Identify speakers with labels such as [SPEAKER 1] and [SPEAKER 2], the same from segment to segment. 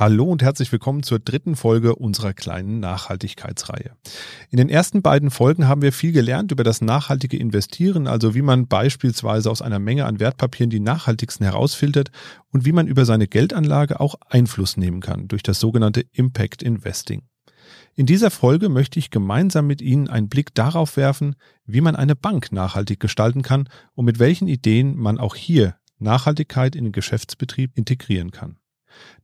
[SPEAKER 1] Hallo und herzlich willkommen zur dritten Folge unserer kleinen Nachhaltigkeitsreihe. In den ersten beiden Folgen haben wir viel gelernt über das nachhaltige Investieren, also wie man beispielsweise aus einer Menge an Wertpapieren die nachhaltigsten herausfiltert und wie man über seine Geldanlage auch Einfluss nehmen kann durch das sogenannte Impact Investing. In dieser Folge möchte ich gemeinsam mit Ihnen einen Blick darauf werfen, wie man eine Bank nachhaltig gestalten kann und mit welchen Ideen man auch hier Nachhaltigkeit in den Geschäftsbetrieb integrieren kann.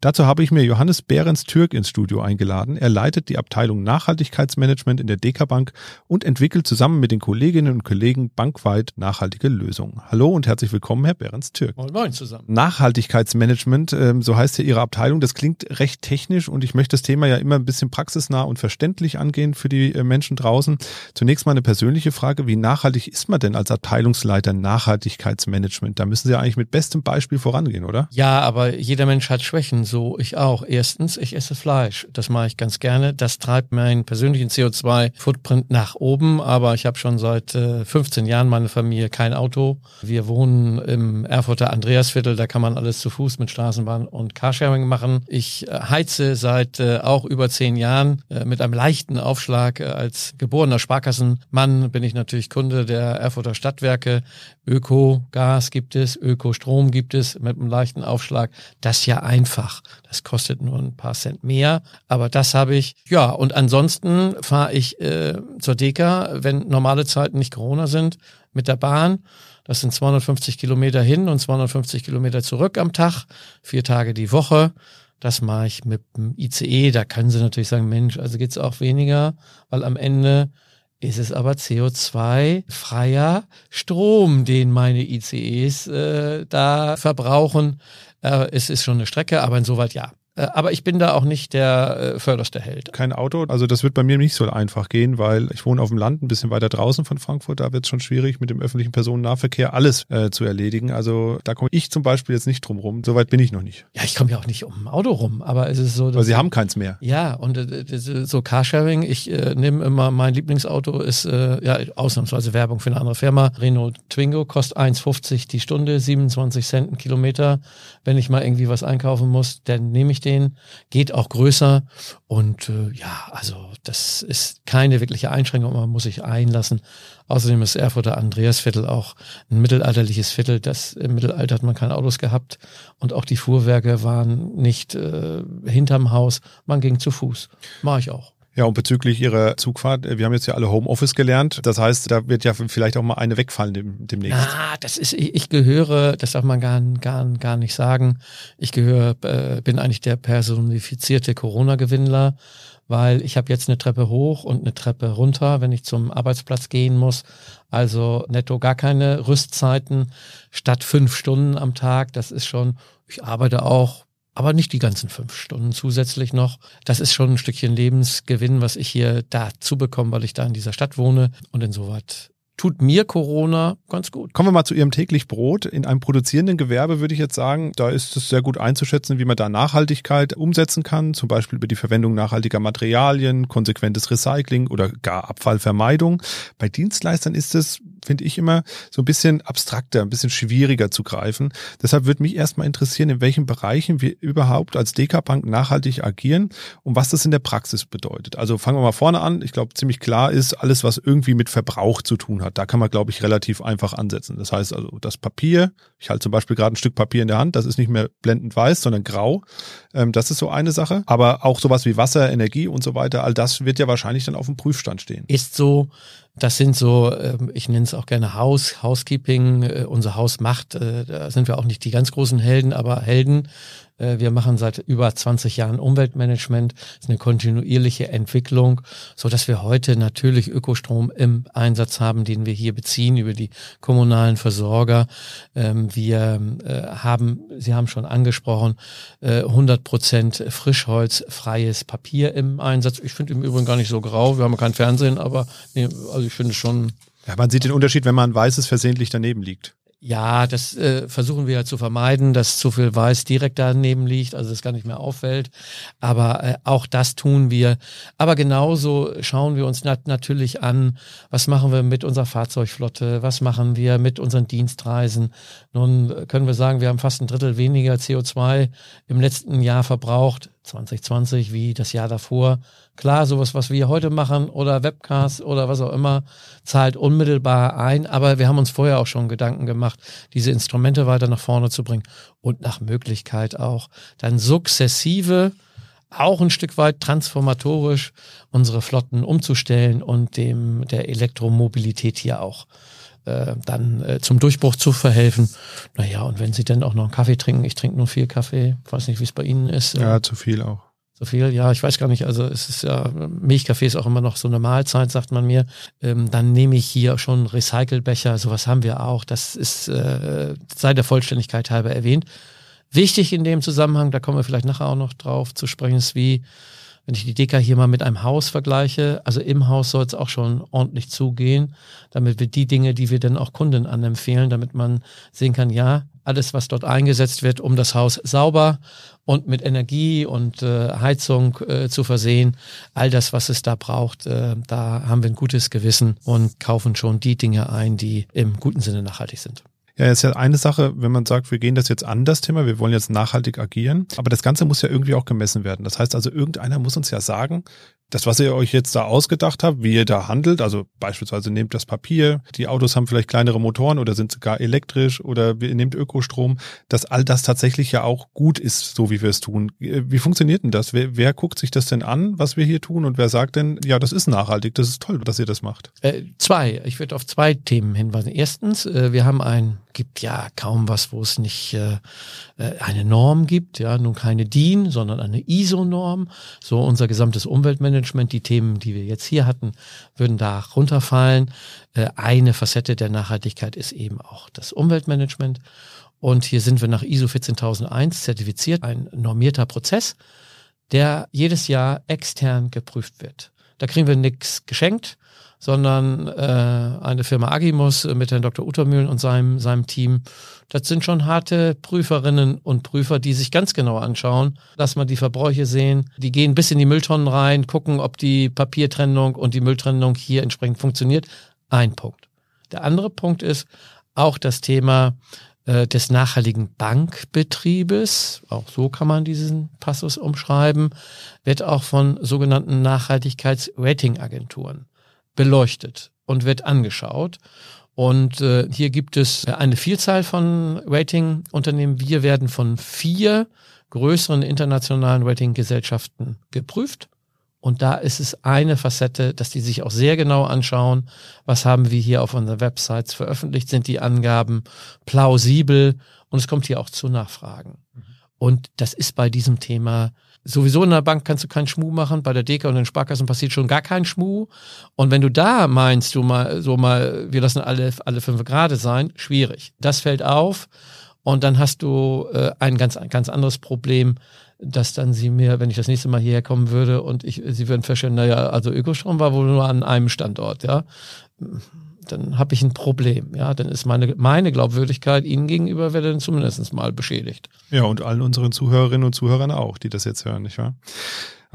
[SPEAKER 1] Dazu habe ich mir Johannes Behrens Türk ins Studio eingeladen. Er leitet die Abteilung Nachhaltigkeitsmanagement in der DK Bank und entwickelt zusammen mit den Kolleginnen und Kollegen bankweit nachhaltige Lösungen. Hallo und herzlich willkommen, Herr Behrens Türk.
[SPEAKER 2] Moin, moin zusammen.
[SPEAKER 1] Nachhaltigkeitsmanagement, ähm, so heißt ja Ihre Abteilung. Das klingt recht technisch und ich möchte das Thema ja immer ein bisschen praxisnah und verständlich angehen für die äh, Menschen draußen. Zunächst mal eine persönliche Frage. Wie nachhaltig ist man denn als Abteilungsleiter Nachhaltigkeitsmanagement? Da müssen Sie ja eigentlich mit bestem Beispiel vorangehen, oder?
[SPEAKER 2] Ja, aber jeder Mensch hat Schwächen so ich auch. Erstens, ich esse Fleisch. Das mache ich ganz gerne. Das treibt meinen persönlichen CO2-Footprint nach oben. Aber ich habe schon seit äh, 15 Jahren meine Familie kein Auto. Wir wohnen im Erfurter Andreasviertel. Da kann man alles zu Fuß mit Straßenbahn und Carsharing machen. Ich äh, heize seit äh, auch über zehn Jahren äh, mit einem leichten Aufschlag. Äh, als geborener Sparkassenmann bin ich natürlich Kunde der Erfurter Stadtwerke. Öko-Gas gibt es, Öko-Strom gibt es mit einem leichten Aufschlag. Das ja einfach. Das kostet nur ein paar Cent mehr, aber das habe ich. Ja, und ansonsten fahre ich äh, zur Deka, wenn normale Zeiten nicht Corona sind, mit der Bahn. Das sind 250 Kilometer hin und 250 Kilometer zurück am Tag, vier Tage die Woche. Das mache ich mit dem ICE. Da können Sie natürlich sagen, Mensch, also geht's auch weniger, weil am Ende ist es aber CO2-freier Strom, den meine ICEs äh, da verbrauchen. Äh, es ist schon eine Strecke, aber insoweit ja. Äh, aber ich bin da auch nicht der äh, förderste Held.
[SPEAKER 1] Kein Auto, also das wird bei mir nicht so einfach gehen, weil ich wohne auf dem Land, ein bisschen weiter draußen von Frankfurt, da wird es schon schwierig, mit dem öffentlichen Personennahverkehr alles äh, zu erledigen. Also da komme ich zum Beispiel jetzt nicht drum rum. Soweit bin ich noch nicht.
[SPEAKER 2] Ja, ich komme ja auch nicht um ein Auto rum, aber es ist so.
[SPEAKER 1] Weil Sie haben keins mehr.
[SPEAKER 2] Ja, und äh, so Carsharing, ich äh, nehme immer, mein Lieblingsauto ist äh, ja ausnahmsweise Werbung für eine andere Firma. Renault Twingo kostet 1,50 die Stunde, 27 Cent ein Kilometer. Wenn ich mal irgendwie was einkaufen muss, dann nehme ich den, geht auch größer und äh, ja, also das ist keine wirkliche Einschränkung, man muss sich einlassen. Außerdem ist Erfurter Andreasviertel auch ein mittelalterliches Viertel. Das im Mittelalter hat man keine Autos gehabt und auch die Fuhrwerke waren nicht äh, hinterm Haus. Man ging zu Fuß. Mache ich auch.
[SPEAKER 1] Ja, und bezüglich Ihrer Zugfahrt, äh, wir haben jetzt ja alle Homeoffice gelernt. Das heißt, da wird ja vielleicht auch mal eine wegfallen dem, demnächst.
[SPEAKER 2] Ah, das ist, ich gehöre, das darf man gar, gar, gar nicht sagen. Ich gehöre, äh, bin eigentlich der personifizierte Corona-Gewinnler, weil ich habe jetzt eine Treppe hoch und eine Treppe runter, wenn ich zum Arbeitsplatz gehen muss. Also netto gar keine Rüstzeiten statt fünf Stunden am Tag. Das ist schon, ich arbeite auch aber nicht die ganzen fünf Stunden zusätzlich noch. Das ist schon ein Stückchen Lebensgewinn, was ich hier dazu bekomme, weil ich da in dieser Stadt wohne und insoweit tut mir Corona ganz gut.
[SPEAKER 1] Kommen wir mal zu Ihrem täglich Brot. In einem produzierenden Gewerbe würde ich jetzt sagen, da ist es sehr gut einzuschätzen, wie man da Nachhaltigkeit umsetzen kann, zum Beispiel über die Verwendung nachhaltiger Materialien, konsequentes Recycling oder gar Abfallvermeidung. Bei Dienstleistern ist es finde ich immer so ein bisschen abstrakter, ein bisschen schwieriger zu greifen. Deshalb würde mich erstmal interessieren, in welchen Bereichen wir überhaupt als Dekabank nachhaltig agieren und was das in der Praxis bedeutet. Also fangen wir mal vorne an. Ich glaube, ziemlich klar ist alles, was irgendwie mit Verbrauch zu tun hat. Da kann man, glaube ich, relativ einfach ansetzen. Das heißt also, das Papier, ich halte zum Beispiel gerade ein Stück Papier in der Hand, das ist nicht mehr blendend weiß, sondern grau. Ähm, das ist so eine Sache. Aber auch sowas wie Wasser, Energie und so weiter, all das wird ja wahrscheinlich dann auf dem Prüfstand stehen.
[SPEAKER 2] Ist so. Das sind so, ähm, ich nenne es auch gerne Haus, Housekeeping, äh, unser Haus macht, äh, da sind wir auch nicht die ganz großen Helden, aber Helden wir machen seit über 20 Jahren Umweltmanagement. Das ist eine kontinuierliche Entwicklung, so dass wir heute natürlich Ökostrom im Einsatz haben, den wir hier beziehen über die kommunalen Versorger. Ähm, wir äh, haben, Sie haben schon angesprochen, 100 äh, Prozent frischholzfreies Papier im Einsatz. Ich finde im Übrigen gar nicht so grau. Wir haben kein Fernsehen, aber nee, also ich finde schon
[SPEAKER 1] ja, man sieht den Unterschied, wenn man weißes versehentlich daneben liegt.
[SPEAKER 2] Ja, das äh, versuchen wir ja zu vermeiden, dass zu viel Weiß direkt daneben liegt, also das gar nicht mehr auffällt. Aber äh, auch das tun wir. Aber genauso schauen wir uns nat natürlich an, was machen wir mit unserer Fahrzeugflotte, was machen wir mit unseren Dienstreisen. Nun können wir sagen, wir haben fast ein Drittel weniger CO2 im letzten Jahr verbraucht 2020 wie das Jahr davor. Klar, sowas, was wir heute machen oder Webcast oder was auch immer, zahlt unmittelbar ein. Aber wir haben uns vorher auch schon Gedanken gemacht, diese Instrumente weiter nach vorne zu bringen und nach Möglichkeit auch dann sukzessive auch ein Stück weit transformatorisch unsere Flotten umzustellen und dem der Elektromobilität hier auch äh, dann äh, zum Durchbruch zu verhelfen. Naja, und wenn Sie dann auch noch einen Kaffee trinken, ich trinke nur viel Kaffee, ich weiß nicht, wie es bei Ihnen ist.
[SPEAKER 1] Ja, zu viel auch.
[SPEAKER 2] Zu viel, ja, ich weiß gar nicht. Also es ist ja, Milchkaffee ist auch immer noch so eine Mahlzeit, sagt man mir. Ähm, dann nehme ich hier schon Recycelbecher, sowas haben wir auch. Das ist, äh, sei der Vollständigkeit halber erwähnt. Wichtig in dem Zusammenhang, da kommen wir vielleicht nachher auch noch drauf zu sprechen, ist wie, wenn ich die Deka hier mal mit einem Haus vergleiche, also im Haus soll es auch schon ordentlich zugehen, damit wir die Dinge, die wir dann auch Kunden anempfehlen, damit man sehen kann, ja, alles, was dort eingesetzt wird, um das Haus sauber und mit Energie und äh, Heizung äh, zu versehen, all das, was es da braucht, äh, da haben wir ein gutes Gewissen und kaufen schon die Dinge ein, die im guten Sinne nachhaltig sind.
[SPEAKER 1] Ja, ist ja eine Sache, wenn man sagt, wir gehen das jetzt an das Thema, wir wollen jetzt nachhaltig agieren, aber das Ganze muss ja irgendwie auch gemessen werden. Das heißt also, irgendeiner muss uns ja sagen, das, was ihr euch jetzt da ausgedacht habt, wie ihr da handelt, also beispielsweise nehmt das Papier, die Autos haben vielleicht kleinere Motoren oder sind sogar elektrisch oder ihr nehmt Ökostrom, dass all das tatsächlich ja auch gut ist, so wie wir es tun. Wie funktioniert denn das? Wer, wer guckt sich das denn an, was wir hier tun und wer sagt denn, ja, das ist nachhaltig, das ist toll, dass ihr das macht?
[SPEAKER 2] Äh, zwei. Ich würde auf zwei Themen hinweisen. Erstens, äh, wir haben ein, gibt ja kaum was, wo es nicht äh, äh eine Norm gibt, ja, nun keine DIN, sondern eine ISO-Norm. So unser gesamtes Umweltmanagement Management, die Themen, die wir jetzt hier hatten, würden da runterfallen. Äh, eine Facette der Nachhaltigkeit ist eben auch das Umweltmanagement. Und hier sind wir nach ISO 14001 zertifiziert, ein normierter Prozess, der jedes Jahr extern geprüft wird. Da kriegen wir nichts geschenkt, sondern äh, eine Firma Agimus mit Herrn Dr. Uttermühlen und seinem, seinem Team. Das sind schon harte Prüferinnen und Prüfer, die sich ganz genau anschauen, dass man die Verbräuche sehen. Die gehen bis in die Mülltonnen rein, gucken, ob die Papiertrennung und die Mülltrennung hier entsprechend funktioniert. Ein Punkt. Der andere Punkt ist auch das Thema äh, des nachhaltigen Bankbetriebes, auch so kann man diesen Passus umschreiben, wird auch von sogenannten Nachhaltigkeitsratingagenturen beleuchtet und wird angeschaut. Und äh, hier gibt es eine Vielzahl von Ratingunternehmen. Wir werden von vier größeren internationalen Ratinggesellschaften geprüft. Und da ist es eine Facette, dass die sich auch sehr genau anschauen, was haben wir hier auf unseren Websites veröffentlicht, sind die Angaben plausibel und es kommt hier auch zu Nachfragen. Und das ist bei diesem Thema sowieso in der Bank kannst du keinen Schmuh machen, bei der Deka und den Sparkassen passiert schon gar kein Schmuh. Und wenn du da meinst, du mal, so mal, wir lassen alle, alle fünf Grade sein, schwierig. Das fällt auf. Und dann hast du äh, ein ganz, ganz anderes Problem, dass dann sie mir, wenn ich das nächste Mal hierher kommen würde und ich, sie würden feststellen, naja, also Ökostrom war wohl nur an einem Standort, ja dann habe ich ein Problem. Ja, dann ist meine, meine Glaubwürdigkeit Ihnen gegenüber wird dann zumindest mal beschädigt.
[SPEAKER 1] Ja, und allen unseren Zuhörerinnen und Zuhörern auch, die das jetzt hören, nicht wahr?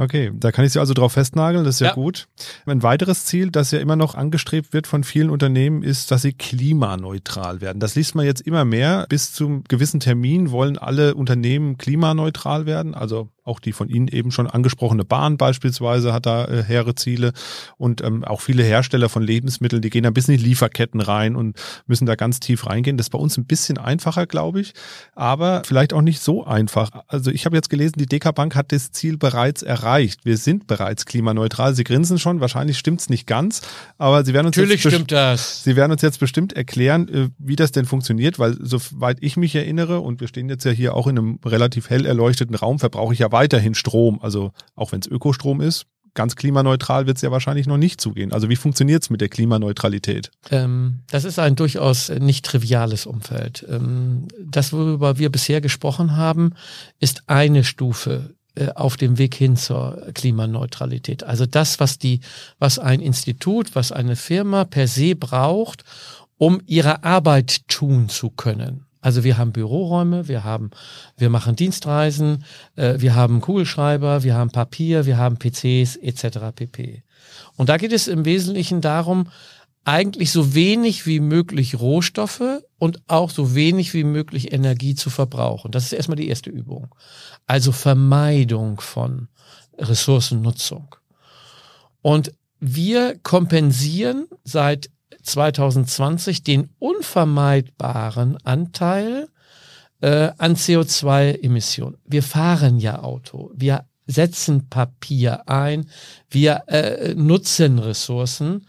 [SPEAKER 1] Okay, da kann ich Sie also drauf festnageln, das ist ja, ja, gut. Ein weiteres Ziel, das ja immer noch angestrebt wird von vielen Unternehmen, ist, dass sie klimaneutral werden. Das liest man jetzt immer mehr. Bis zum gewissen Termin wollen alle Unternehmen klimaneutral werden, also auch die von Ihnen eben schon angesprochene Bahn beispielsweise hat da äh, hehre Ziele und ähm, auch viele Hersteller von Lebensmitteln, die gehen da bis in die Lieferketten rein und müssen da ganz tief reingehen. Das ist bei uns ein bisschen einfacher, glaube ich, aber vielleicht auch nicht so einfach. Also ich habe jetzt gelesen, die DK Bank hat das Ziel bereits erreicht. Wir sind bereits klimaneutral. Sie grinsen schon, wahrscheinlich stimmt's nicht ganz, aber Sie werden uns
[SPEAKER 2] Natürlich jetzt stimmt das.
[SPEAKER 1] Sie werden uns jetzt bestimmt erklären, äh, wie das denn funktioniert, weil soweit ich mich erinnere und wir stehen jetzt ja hier auch in einem relativ hell erleuchteten Raum, verbrauche ich ja weiterhin Strom. Also auch wenn es Ökostrom ist, ganz klimaneutral wird es ja wahrscheinlich noch nicht zugehen. Also wie funktioniert es mit der Klimaneutralität?
[SPEAKER 2] Ähm, das ist ein durchaus nicht triviales Umfeld. Ähm, das, worüber wir bisher gesprochen haben, ist eine Stufe auf dem Weg hin zur Klimaneutralität. Also das, was die, was ein Institut, was eine Firma per se braucht, um ihre Arbeit tun zu können. Also wir haben Büroräume, wir haben, wir machen Dienstreisen, äh, wir haben Kugelschreiber, wir haben Papier, wir haben PCs etc. pp. Und da geht es im Wesentlichen darum, eigentlich so wenig wie möglich Rohstoffe und auch so wenig wie möglich Energie zu verbrauchen. Das ist erstmal die erste Übung. Also Vermeidung von Ressourcennutzung. Und wir kompensieren seit 2020 den unvermeidbaren Anteil äh, an CO2-Emissionen. Wir fahren ja Auto, wir setzen Papier ein, wir äh, nutzen Ressourcen.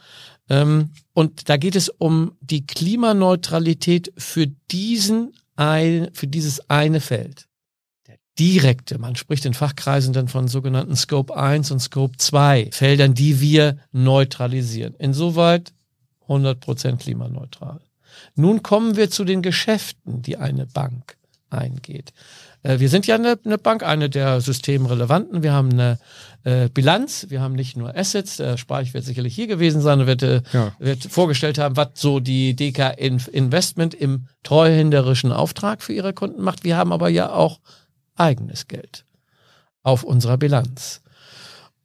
[SPEAKER 2] Ähm, und da geht es um die Klimaneutralität für diesen ein, für dieses eine Feld. Der direkte, man spricht in Fachkreisen dann von sogenannten Scope 1 und Scope 2 Feldern, die wir neutralisieren. Insoweit 100% klimaneutral. Nun kommen wir zu den Geschäften, die eine Bank eingeht. Äh, wir sind ja eine, eine, Bank, eine der systemrelevanten. Wir haben eine äh, Bilanz, wir haben nicht nur Assets. Der Speich wird sicherlich hier gewesen sein und wird, äh, ja. wird vorgestellt haben, was so die DK Investment im treuhänderischen Auftrag für ihre Kunden macht. Wir haben aber ja auch eigenes Geld auf unserer Bilanz.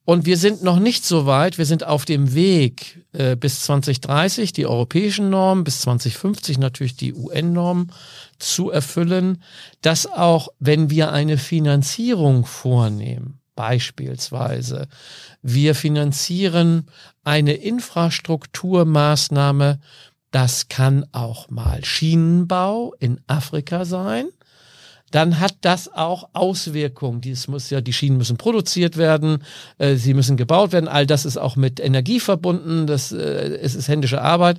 [SPEAKER 2] Und wir sind noch nicht so weit. Wir sind auf dem Weg äh, bis 2030 die europäischen Normen, bis 2050 natürlich die UN-Normen zu erfüllen, dass auch wenn wir eine Finanzierung vornehmen, beispielsweise, wir finanzieren eine Infrastrukturmaßnahme, das kann auch mal Schienenbau in Afrika sein dann hat das auch Auswirkungen. Dies muss ja, die Schienen müssen produziert werden, äh, sie müssen gebaut werden. All das ist auch mit Energie verbunden. Das äh, es ist händische Arbeit.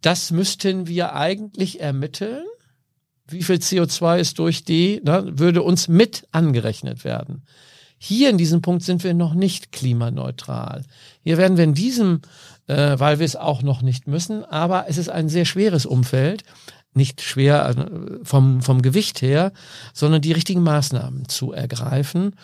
[SPEAKER 2] Das müssten wir eigentlich ermitteln. Wie viel CO2 ist durch die, ne, würde uns mit angerechnet werden. Hier in diesem Punkt sind wir noch nicht klimaneutral. Hier werden wir in diesem, äh, weil wir es auch noch nicht müssen, aber es ist ein sehr schweres Umfeld nicht schwer äh, vom, vom Gewicht her, sondern die richtigen Maßnahmen zu ergreifen.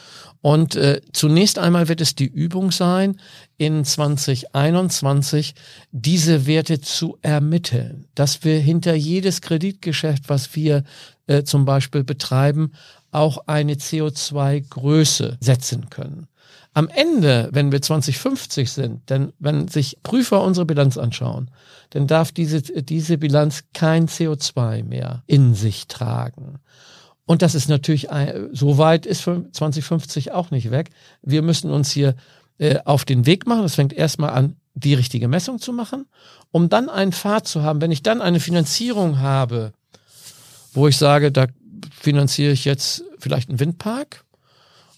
[SPEAKER 2] Und äh, zunächst einmal wird es die Übung sein, in 2021 diese Werte zu ermitteln, dass wir hinter jedes Kreditgeschäft, was wir äh, zum Beispiel betreiben, auch eine CO2-Größe setzen können. Am Ende, wenn wir 2050 sind, denn wenn sich Prüfer unsere Bilanz anschauen, dann darf diese, diese Bilanz kein CO2 mehr in sich tragen. Und das ist natürlich, so weit ist 2050 auch nicht weg. Wir müssen uns hier äh, auf den Weg machen. Das fängt erstmal an, die richtige Messung zu machen, um dann einen Pfad zu haben. Wenn ich dann eine Finanzierung habe, wo ich sage, da finanziere ich jetzt vielleicht einen Windpark,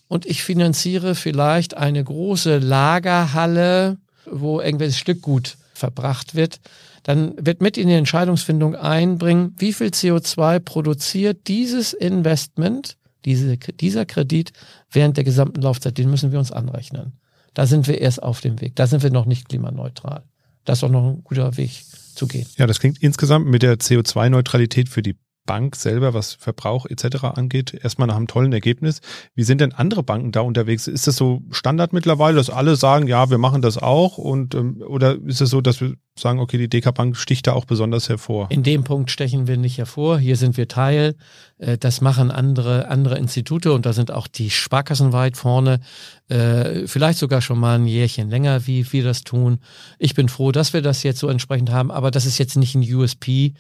[SPEAKER 2] und ich finanziere vielleicht eine große Lagerhalle, wo irgendwelches Stückgut verbracht wird, dann wird mit in die Entscheidungsfindung einbringen, wie viel CO2 produziert dieses Investment, diese, dieser Kredit während der gesamten Laufzeit. Den müssen wir uns anrechnen. Da sind wir erst auf dem Weg. Da sind wir noch nicht klimaneutral. Das ist auch noch ein guter Weg zu gehen.
[SPEAKER 1] Ja, das klingt insgesamt mit der CO2-Neutralität für die Bank selber, was Verbrauch etc. angeht, erstmal nach einem tollen Ergebnis. Wie sind denn andere Banken da unterwegs? Ist das so Standard mittlerweile, dass alle sagen, ja, wir machen das auch? Und ähm, oder ist es so, dass wir sagen, okay, die DK Bank sticht da auch besonders hervor?
[SPEAKER 2] In dem Punkt stechen wir nicht hervor. Hier sind wir Teil. Äh, das machen andere andere Institute und da sind auch die Sparkassen weit vorne. Äh, vielleicht sogar schon mal ein Jährchen länger, wie wir das tun. Ich bin froh, dass wir das jetzt so entsprechend haben, aber das ist jetzt nicht ein USP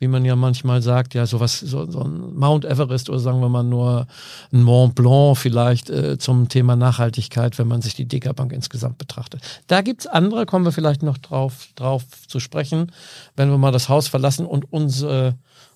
[SPEAKER 2] wie man ja manchmal sagt, ja, sowas, so, so ein Mount Everest oder sagen wir mal nur ein Mont Blanc vielleicht äh, zum Thema Nachhaltigkeit, wenn man sich die Dekabank insgesamt betrachtet. Da gibt's andere, kommen wir vielleicht noch drauf, drauf zu sprechen, wenn wir mal das Haus verlassen und uns, äh,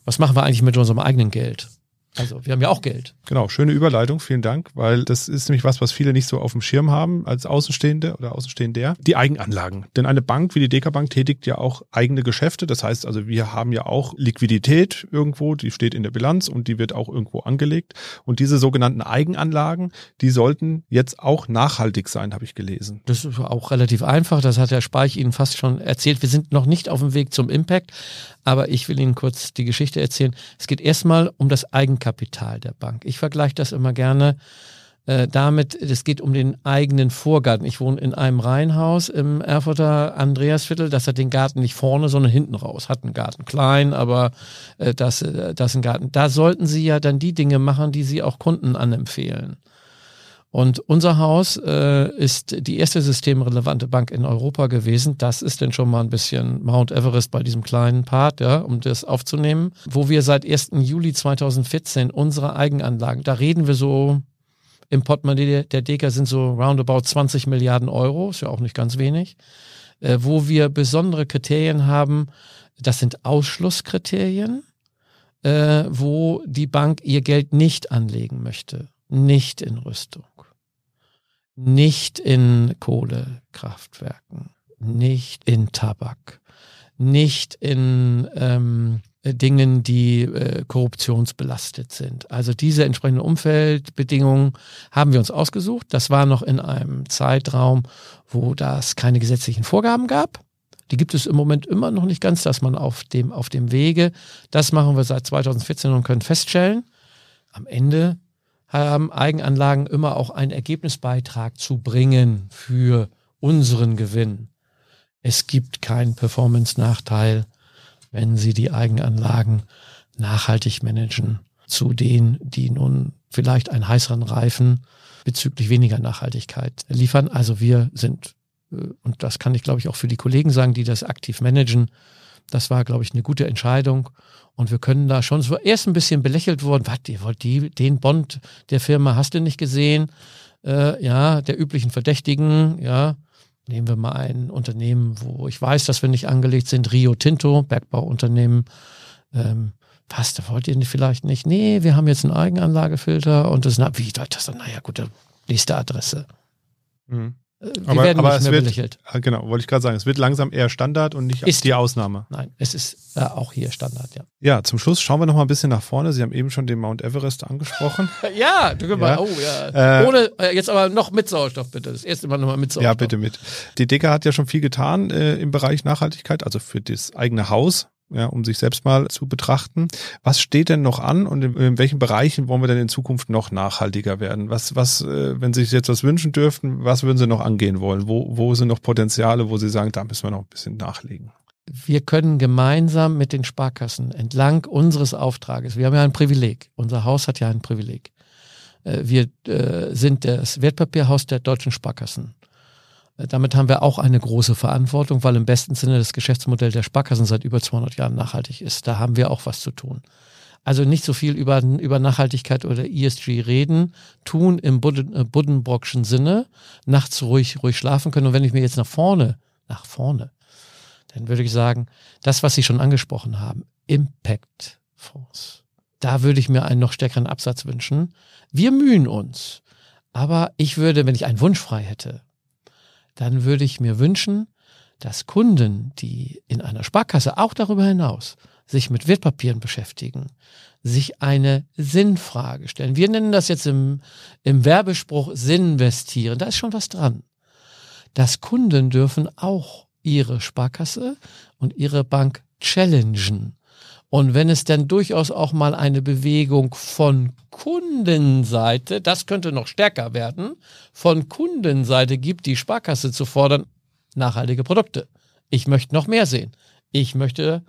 [SPEAKER 2] was machen wir eigentlich mit unserem eigenen Geld? Also wir haben ja auch Geld.
[SPEAKER 1] Genau, schöne Überleitung, vielen Dank, weil das ist nämlich was, was viele nicht so auf dem Schirm haben als Außenstehende oder Außenstehender. Die Eigenanlagen. Denn eine Bank wie die Deka Bank tätigt ja auch eigene Geschäfte. Das heißt also, wir haben ja auch Liquidität irgendwo, die steht in der Bilanz und die wird auch irgendwo angelegt. Und diese sogenannten Eigenanlagen, die sollten jetzt auch nachhaltig sein, habe ich gelesen.
[SPEAKER 2] Das ist auch relativ einfach. Das hat Herr Speich Ihnen fast schon erzählt. Wir sind noch nicht auf dem Weg zum Impact, aber ich will Ihnen kurz die Geschichte erzählen. Es geht erstmal um das Eigenkapital der Bank. Ich vergleiche das immer gerne äh, damit, es geht um den eigenen Vorgarten. Ich wohne in einem Reihenhaus im Erfurter Andreasviertel. Das hat den Garten nicht vorne, sondern hinten raus. Hat einen Garten klein, aber äh, das, äh, das ist ein Garten. Da sollten Sie ja dann die Dinge machen, die Sie auch Kunden anempfehlen. Und unser Haus äh, ist die erste systemrelevante Bank in Europa gewesen. Das ist denn schon mal ein bisschen Mount Everest bei diesem kleinen Part, ja, um das aufzunehmen. Wo wir seit 1. Juli 2014 unsere Eigenanlagen, da reden wir so im Portemonnaie der Deka sind so roundabout 20 Milliarden Euro, ist ja auch nicht ganz wenig, äh, wo wir besondere Kriterien haben. Das sind Ausschlusskriterien, äh, wo die Bank ihr Geld nicht anlegen möchte. Nicht in Rüstung nicht in Kohlekraftwerken, nicht in Tabak, nicht in ähm, Dingen, die äh, korruptionsbelastet sind. Also diese entsprechenden Umfeldbedingungen haben wir uns ausgesucht. Das war noch in einem Zeitraum, wo das keine gesetzlichen Vorgaben gab. Die gibt es im Moment immer noch nicht ganz, dass man auf dem, auf dem Wege. Das machen wir seit 2014 und können feststellen, am Ende haben Eigenanlagen immer auch einen Ergebnisbeitrag zu bringen für unseren Gewinn. Es gibt keinen Performance-Nachteil, wenn Sie die Eigenanlagen nachhaltig managen, zu denen, die nun vielleicht einen heißeren Reifen bezüglich weniger Nachhaltigkeit liefern. Also wir sind, äh, und das kann ich glaube ich auch für die Kollegen sagen, die das aktiv managen, das war glaube ich eine gute Entscheidung und wir können da schon so erst ein bisschen belächelt worden. Was, ihr wollt die, den Bond der Firma hast du nicht gesehen? Äh, ja, der üblichen Verdächtigen, ja. Nehmen wir mal ein Unternehmen, wo ich weiß, dass wir nicht angelegt sind, Rio Tinto, Bergbauunternehmen. Ähm, was, da wollt ihr vielleicht nicht? Nee, wir haben jetzt einen Eigenanlagefilter und das, na, wie, das, naja, gut, nächste Adresse. Mhm.
[SPEAKER 1] Äh, wir aber, werden aber nicht mehr wird, belächelt. Ah, genau, wollte ich gerade sagen. Es wird langsam eher Standard und nicht ist, die Ausnahme.
[SPEAKER 2] Nein, es ist äh, auch hier Standard, ja.
[SPEAKER 1] Ja, zum Schluss schauen wir noch mal ein bisschen nach vorne. Sie haben eben schon den Mount Everest angesprochen.
[SPEAKER 2] ja, du ja. Mal, oh ja. Äh, Ohne, äh, jetzt aber noch mit Sauerstoff bitte. Das erste Mal nochmal mit Sauerstoff.
[SPEAKER 1] Ja, bitte mit. Die Deka hat ja schon viel getan äh, im Bereich Nachhaltigkeit, also für das eigene Haus ja, um sich selbst mal zu betrachten. Was steht denn noch an und in, in, welchen Bereichen wollen wir denn in Zukunft noch nachhaltiger werden? Was, was, äh, wenn Sie sich jetzt was wünschen dürften, was würden Sie noch angehen wollen? Wo, wo sind noch Potenziale, wo Sie sagen, da müssen wir noch ein bisschen nachlegen?
[SPEAKER 2] Wir können gemeinsam mit den Sparkassen entlang unseres Auftrages, wir haben ja ein Privileg, unser Haus hat ja ein Privileg. Äh, wir äh, sind das Wertpapierhaus der deutschen Sparkassen. Damit haben wir auch eine große Verantwortung, weil im besten Sinne das Geschäftsmodell der Sparkassen seit über 200 Jahren nachhaltig ist. Da haben wir auch was zu tun. Also nicht so viel über, über Nachhaltigkeit oder ESG reden, tun im äh, Buddenbrockschen Sinne, nachts ruhig, ruhig schlafen können. Und wenn ich mir jetzt nach vorne, nach vorne, dann würde ich sagen, das, was Sie schon angesprochen haben, Impact Fonds. Da würde ich mir einen noch stärkeren Absatz wünschen. Wir mühen uns. Aber ich würde, wenn ich einen Wunsch frei hätte, dann würde ich mir wünschen, dass Kunden, die in einer Sparkasse auch darüber hinaus sich mit Wertpapieren beschäftigen, sich eine Sinnfrage stellen. Wir nennen das jetzt im, im Werbespruch Sinn investieren. Da ist schon was dran. Dass Kunden dürfen auch ihre Sparkasse und ihre Bank challengen und wenn es dann durchaus auch mal eine Bewegung von Kundenseite, das könnte noch stärker werden, von Kundenseite gibt, die Sparkasse zu fordern, nachhaltige Produkte. Ich möchte noch mehr sehen. Ich möchte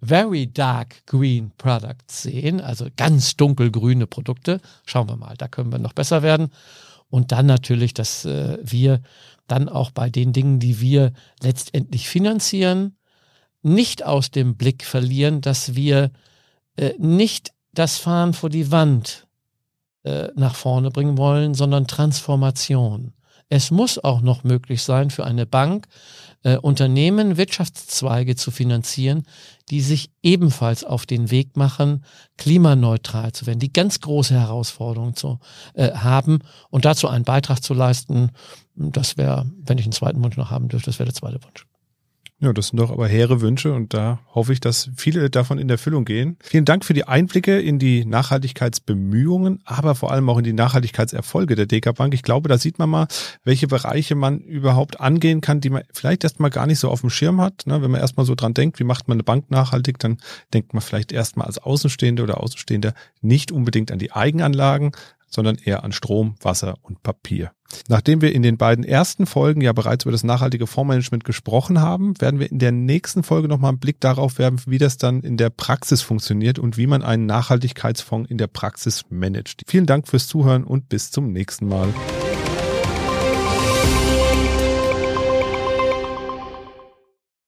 [SPEAKER 2] very dark green products sehen, also ganz dunkelgrüne Produkte. Schauen wir mal, da können wir noch besser werden. Und dann natürlich, dass äh, wir dann auch bei den Dingen, die wir letztendlich finanzieren, nicht aus dem Blick verlieren, dass wir äh, nicht das Fahren vor die Wand äh, nach vorne bringen wollen, sondern Transformation. Es muss auch noch möglich sein für eine Bank, äh, Unternehmen, Wirtschaftszweige zu finanzieren, die sich ebenfalls auf den Weg machen, klimaneutral zu werden, die ganz große Herausforderungen zu äh, haben und dazu einen Beitrag zu leisten. Das wäre, wenn ich einen zweiten Wunsch noch haben dürfte, das wäre der zweite Wunsch.
[SPEAKER 1] Ja, das sind doch aber hehre Wünsche und da hoffe ich, dass viele davon in Erfüllung gehen. Vielen Dank für die Einblicke in die Nachhaltigkeitsbemühungen, aber vor allem auch in die Nachhaltigkeitserfolge der DK Bank. Ich glaube, da sieht man mal, welche Bereiche man überhaupt angehen kann, die man vielleicht erstmal gar nicht so auf dem Schirm hat. Ne, wenn man erstmal so dran denkt, wie macht man eine Bank nachhaltig, dann denkt man vielleicht erstmal als Außenstehende oder Außenstehender nicht unbedingt an die Eigenanlagen, sondern eher an Strom, Wasser und Papier. Nachdem wir in den beiden ersten Folgen ja bereits über das nachhaltige Fondsmanagement gesprochen haben, werden wir in der nächsten Folge nochmal einen Blick darauf werfen, wie das dann in der Praxis funktioniert und wie man einen Nachhaltigkeitsfonds in der Praxis managt. Vielen Dank fürs Zuhören und bis zum nächsten Mal.